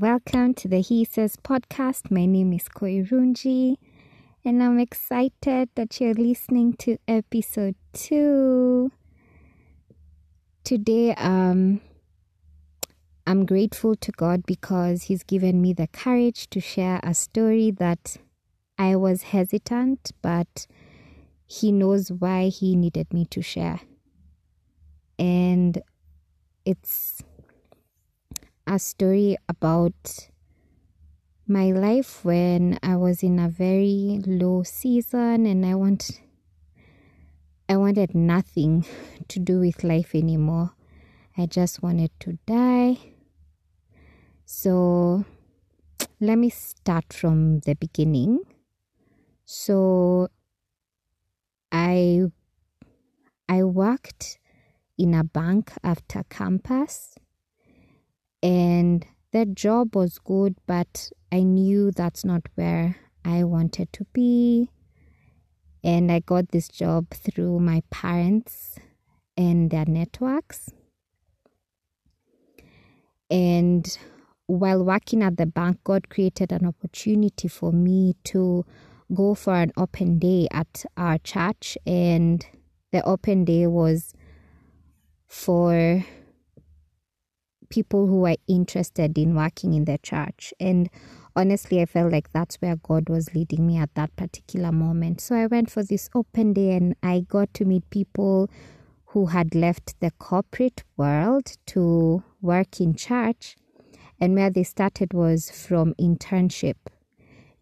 Welcome to the He Says podcast. My name is Koi Koirunji, and I'm excited that you're listening to episode two. Today, um, I'm grateful to God because He's given me the courage to share a story that I was hesitant, but He knows why He needed me to share. And it's a story about my life when I was in a very low season and I want I wanted nothing to do with life anymore. I just wanted to die. So let me start from the beginning. So I I worked in a bank after campus and that job was good, but I knew that's not where I wanted to be. And I got this job through my parents and their networks. And while working at the bank, God created an opportunity for me to go for an open day at our church. And the open day was for people who were interested in working in the church. And honestly, I felt like that's where God was leading me at that particular moment. So I went for this open day and I got to meet people who had left the corporate world to work in church. And where they started was from internship.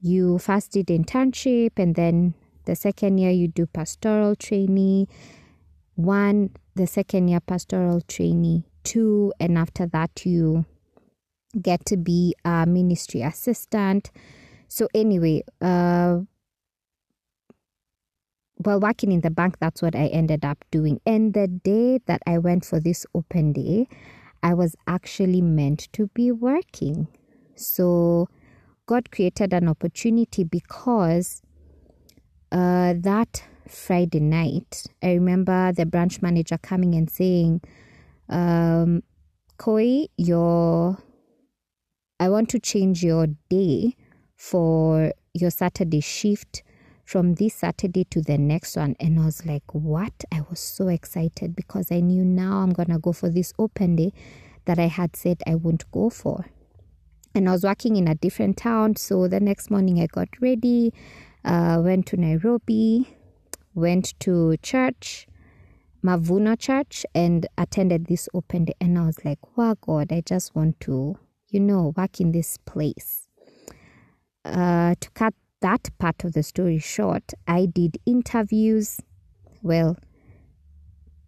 You first did internship, and then the second year you do pastoral trainee. One, the second year pastoral trainee two, and after that, you get to be a ministry assistant. So, anyway, uh, while working in the bank, that's what I ended up doing. And the day that I went for this open day, I was actually meant to be working. So, God created an opportunity because uh, that Friday night, I remember the branch manager coming and saying, um, Koi, your I want to change your day for your Saturday shift from this Saturday to the next one. And I was like, what? I was so excited because I knew now I'm going to go for this open day that I had said I wouldn't go for. And I was working in a different town. So the next morning I got ready, uh, went to Nairobi, went to church, Mavuno Church and attended this open day. And I was like, wow, God, I just want to, you know, work in this place. Uh, to cut that part of the story short, I did interviews. Well,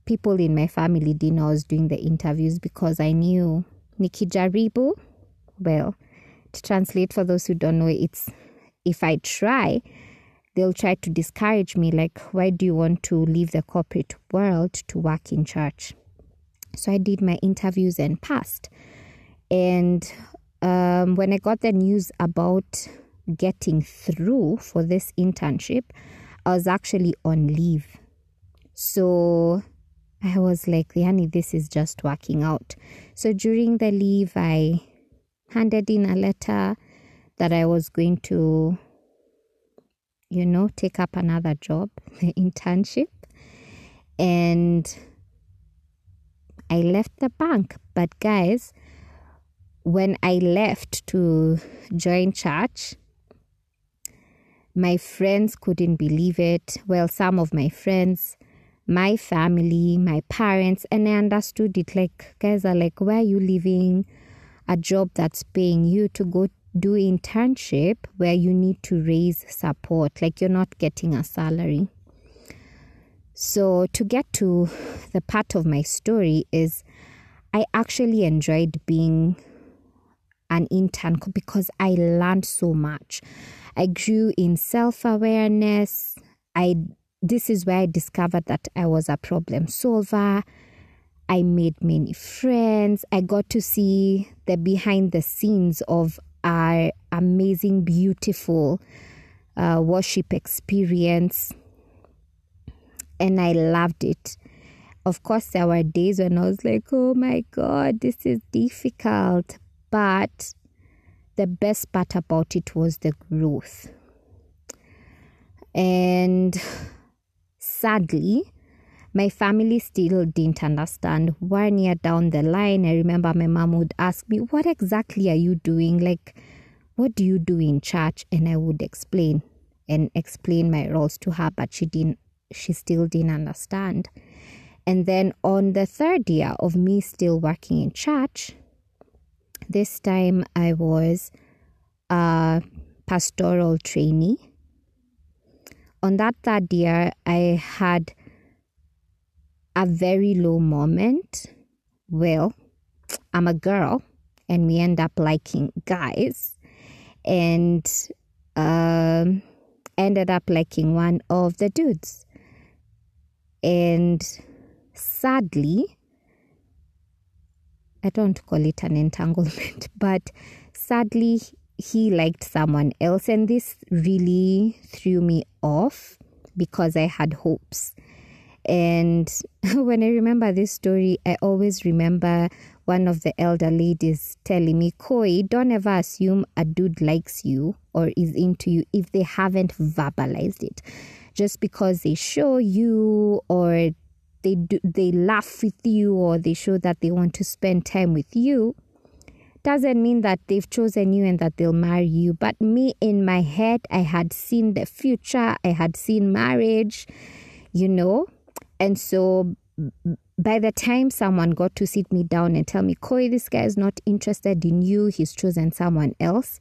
people in my family didn't know I was doing the interviews because I knew Nikki Nikijaribu. Well, to translate for those who don't know, it's if I try, they'll try to discourage me like why do you want to leave the corporate world to work in church? So i did my interviews and passed. And um, when i got the news about getting through for this internship i was actually on leave. So i was like yani this is just working out. So during the leave i handed in a letter that i was going to you know, take up another job, the internship. And I left the bank. But guys, when I left to join church, my friends couldn't believe it. Well, some of my friends, my family, my parents, and I understood it. Like, guys are like, why are you leaving a job that's paying you to go do internship where you need to raise support like you're not getting a salary. So to get to the part of my story is i actually enjoyed being an intern because i learned so much. I grew in self-awareness. I this is where i discovered that i was a problem solver. I made many friends. I got to see the behind the scenes of our amazing, beautiful uh, worship experience. And I loved it. Of course, there were days when I was like, oh my God, this is difficult. But the best part about it was the growth. And sadly, my family still didn't understand. One year down the line, I remember my mom would ask me, What exactly are you doing? Like, what do you do in church? And I would explain and explain my roles to her, but she didn't, she still didn't understand. And then on the third year of me still working in church, this time I was a pastoral trainee. On that third year, I had a very low moment. Well, I'm a girl and we end up liking guys and um, ended up liking one of the dudes. And sadly, I don't call it an entanglement, but sadly, he liked someone else. And this really threw me off because I had hopes. And when I remember this story, I always remember one of the elder ladies telling me, Koi, don't ever assume a dude likes you or is into you if they haven't verbalized it. Just because they show you or they do, they laugh with you or they show that they want to spend time with you doesn't mean that they've chosen you and that they'll marry you but me in my head i had seen the future i had seen marriage you know and so by the time someone got to sit me down and tell me koi this guy is not interested in you he's chosen someone else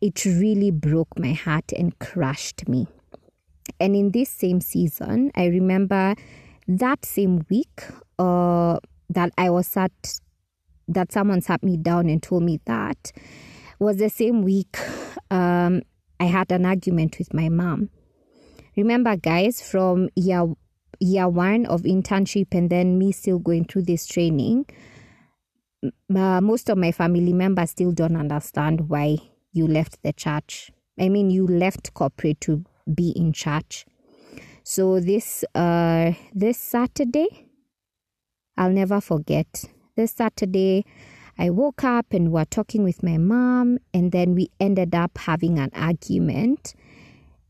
it really broke my heart and crushed me and in this same season i remember that same week uh, that I was sat, that someone sat me down and told me that was the same week um, I had an argument with my mom. Remember, guys, from year year one of internship and then me still going through this training, uh, most of my family members still don't understand why you left the church. I mean, you left corporate to be in church. So this uh this Saturday, I'll never forget. This Saturday, I woke up and we were talking with my mom, and then we ended up having an argument.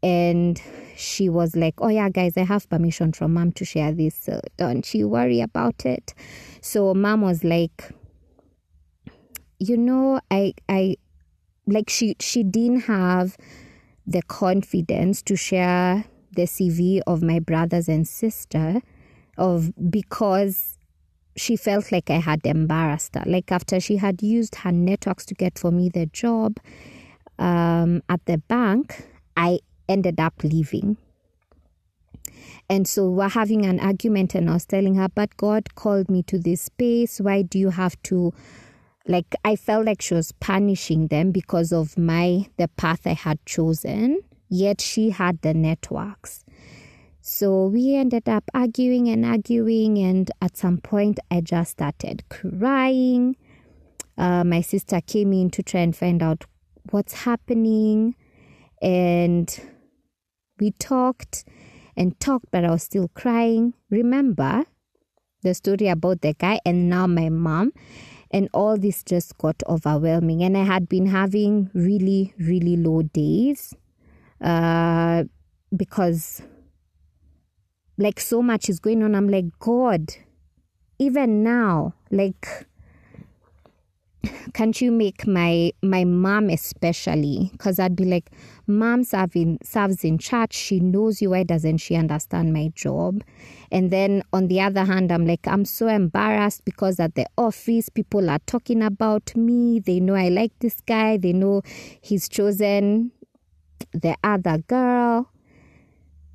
And she was like, Oh, yeah, guys, I have permission from mom to share this. So don't you worry about it. So mom was like, You know, I, I, like she, she didn't have the confidence to share the CV of my brothers and sister of because she felt like I had embarrassed her. Like after she had used her networks to get for me the job um, at the bank, I ended up leaving. And so we're having an argument, and I was telling her, But God called me to this space. Why do you have to? Like, I felt like she was punishing them because of my, the path I had chosen yet she had the networks. So we ended up arguing and arguing, and at some point, I just started crying. Uh, my sister came in to try and find out what's happening, and we talked and talked, but I was still crying. Remember the story about the guy, and now my mom, and all this just got overwhelming. And I had been having really, really low days uh, because like so much is going on. I'm like, God, even now, like, can't you make my my mom especially? Because I'd be like, mom serving serves in church. She knows you. Why doesn't she understand my job? And then on the other hand, I'm like, I'm so embarrassed because at the office, people are talking about me. They know I like this guy. They know he's chosen the other girl.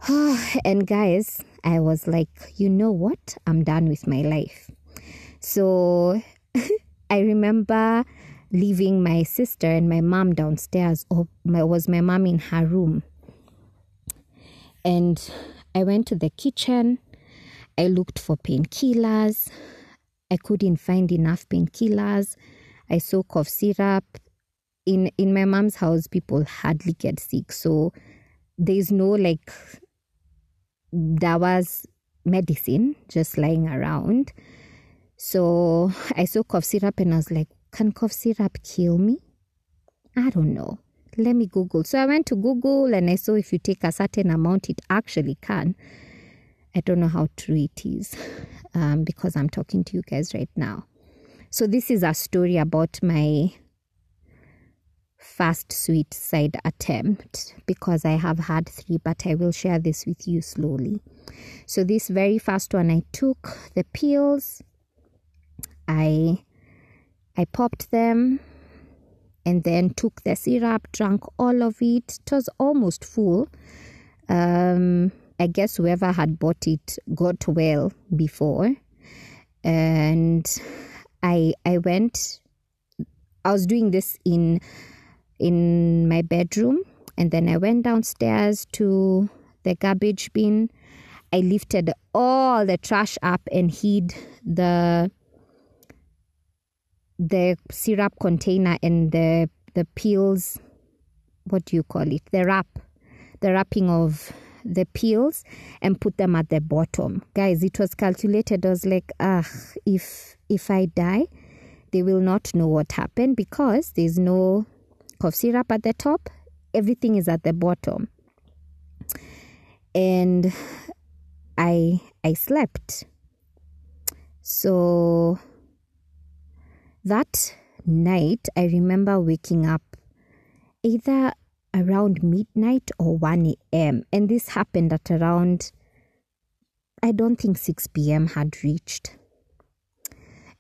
and guys, I was like, you know what? I'm done with my life. So I remember leaving my sister and my mom downstairs, or my, was my mom in her room. And I went to the kitchen. I looked for painkillers. I couldn't find enough painkillers. I saw cough syrup in in my mom's house people hardly get sick so there's no like there was medicine just lying around so i saw cough syrup and i was like can cough syrup kill me I don't know. Let me Google. So I went to Google and I saw if you take a certain amount, it actually can. I don't know how true it is um, because I'm talking to you guys right now. So this is a story about my first sweet side attempt because I have had three, but I will share this with you slowly. So this very first one, I took the peels, I I popped them, and then took the syrup, drank all of it. It was almost full. Um, I guess whoever had bought it got well before, and I I went. I was doing this in in my bedroom and then I went downstairs to the garbage bin. I lifted all the trash up and hid the the syrup container and the the peels what do you call it the wrap the wrapping of the peels and put them at the bottom guys it was calculated i was like ah if if i die they will not know what happened because there's no cough syrup at the top, everything is at the bottom. And I I slept. So that night I remember waking up either around midnight or 1 a.m. And this happened at around, I don't think 6 p.m. had reached.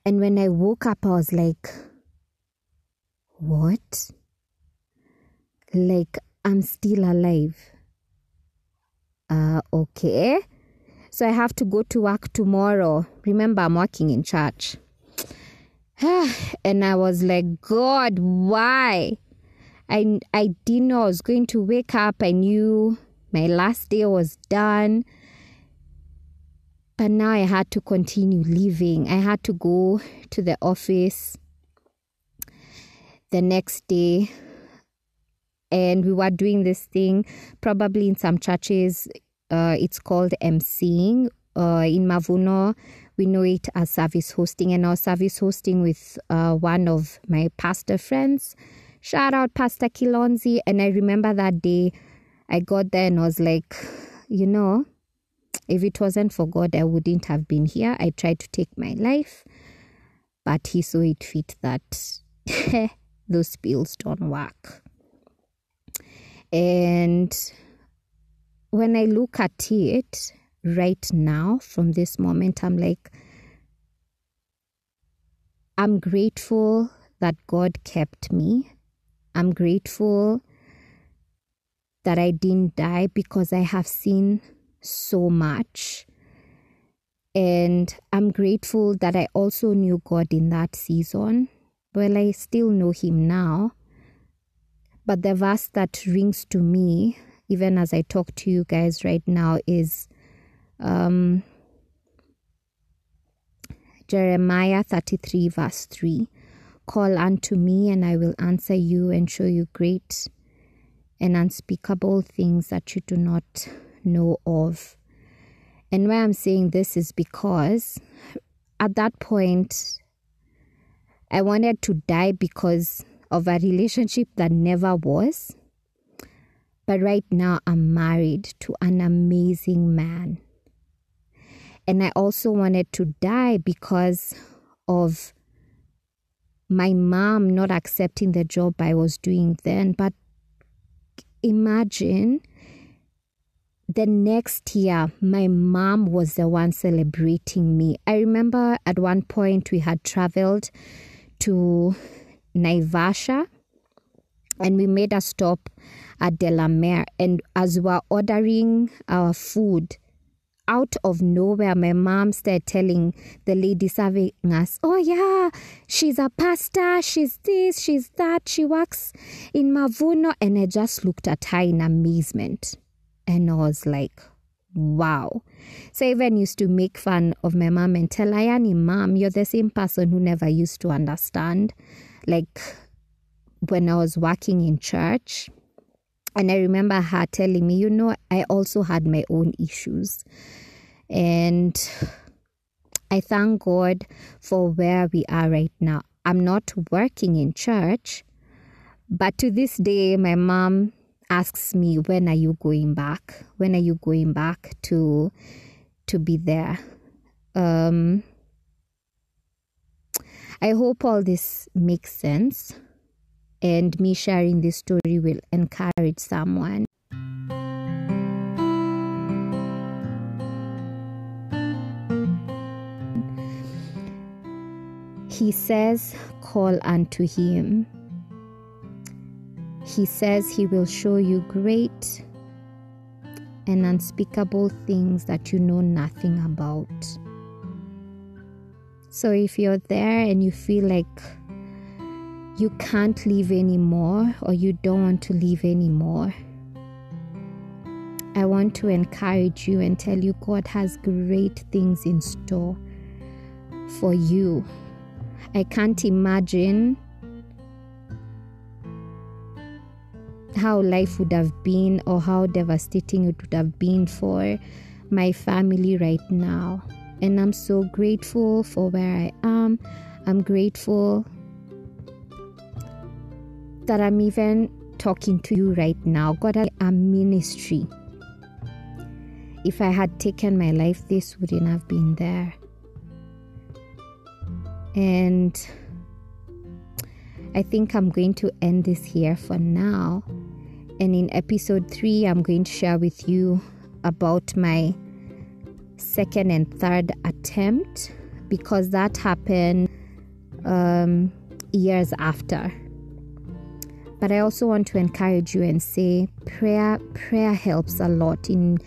And when I woke up, I was like, what? like I'm still alive. Uh, okay. So I have to go to work tomorrow. Remember, I'm working in church. and I was like, God, why? I, I didn't know I was going to wake up. I knew my last day was done. But now I had to continue living. I had to go to the office the next day and we were doing this thing probably in some churches uh, it's called emceeing uh, in mavuno we know it as service hosting and our service hosting with uh, one of my pastor friends. Shout out pastor kilonzi. And i remember that day i got there and I was like you know if it wasn't for god i wouldn't have been here. I tried to take my life but he saw it fit that those pills don't work. And when I look at it right now, from this moment, I'm like, I'm grateful that God kept me. I'm grateful that I didn't die because I have seen so much. And I'm grateful that I also knew God in that season. Well, I still know Him now. But the verse that rings to me, even as I talk to you guys right now, is um, Jeremiah 33, verse 3. Call unto me, and I will answer you and show you great and unspeakable things that you do not know of. And why I'm saying this is because at that point, I wanted to die because of a relationship that never was. But right now, I'm married to an amazing man. And I also wanted to die because of my mom not accepting the job I was doing then. But imagine the next year, my mom was the one celebrating me. I remember at one point we had traveled to Naivasha and we made a stop at Delamere. And as we were ordering our food, out of nowhere, my mom started telling the lady serving us, Oh, yeah, she's a pastor, she's this, she's that, she works in Mavuno. And I just looked at her in amazement. And I was like, Wow. So I even used to make fun of my mom and tell Ayani, Mom, you're the same person who never used to understand like when I was working in church. And I remember her telling me, you know, I also had my own issues. And I thank God for where we are right now. I'm not working in church, But to this day, my mom asks me, "When are you going back? When are you going back to to be there?" Um, I hope all this makes sense, and me sharing this story will encourage someone. He says, Call unto him. He says he will show you great and unspeakable things that you know nothing about. So if you're there and you feel like you can't leave anymore or you don't want to leave anymore, I want to encourage you and tell you God has great things in store for you I can't imagine how life would have been or how devastating it would have been for my family right now. And I'm so grateful for where I am. I'm grateful that I'm even talking to you right now. God a ministry. If I had taken my life, this wouldn't have been there. And I think I'm going to end this here for now. And in episode three, I'm going to share with you about my second and third attempt because that happened um, years after. But I also want to encourage you and say prayer prayer helps a lot in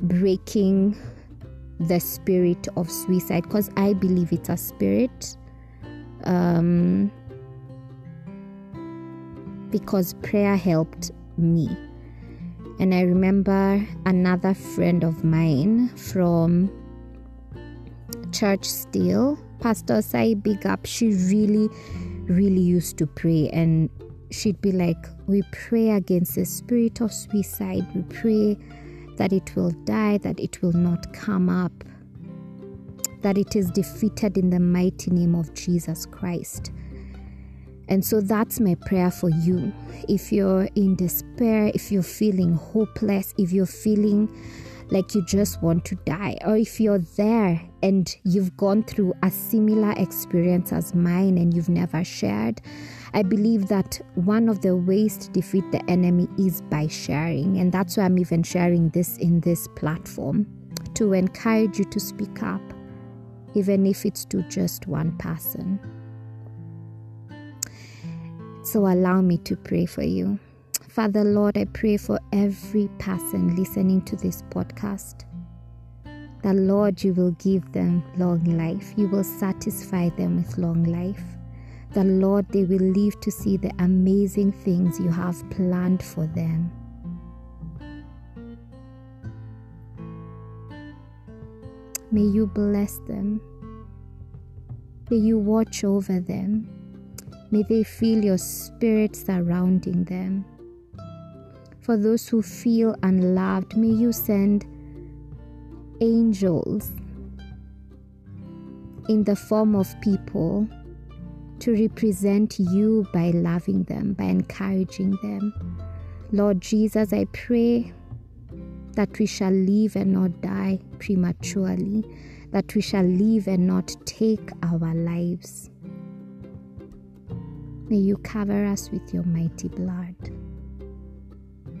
breaking the spirit of suicide because I believe it's a spirit um, because prayer helped me. And I remember another friend of mine from church still, Pastor Sai Big Up, she really, really used to pray. And she'd be like, We pray against the spirit of suicide. We pray that it will die, that it will not come up that it is defeated in the mighty name of Jesus Christ. And so that's my prayer for you. If you're in despair, if you're feeling hopeless, if you're feeling like you just want to die, or if you're there and you've gone through a similar experience as mine and you've never shared, I believe that one of the ways to defeat the enemy is by sharing. And that's why I'm even sharing this in this platform to encourage you to speak up even if it's to just one person. So allow me to pray for you. Father Lord, I pray for every person listening to this podcast. That Lord, you will give them long life. You will satisfy them with long life. That Lord, they will live to see the amazing things you have planned for them. May you bless them. May you watch over them. May they feel your spirit surrounding them. For those who feel unloved, may you send angels in the form of people to represent you by loving them, by encouraging them. Lord Jesus, I pray that we shall live and not die prematurely, that we shall live and not take our lives. May you cover us with your mighty blood.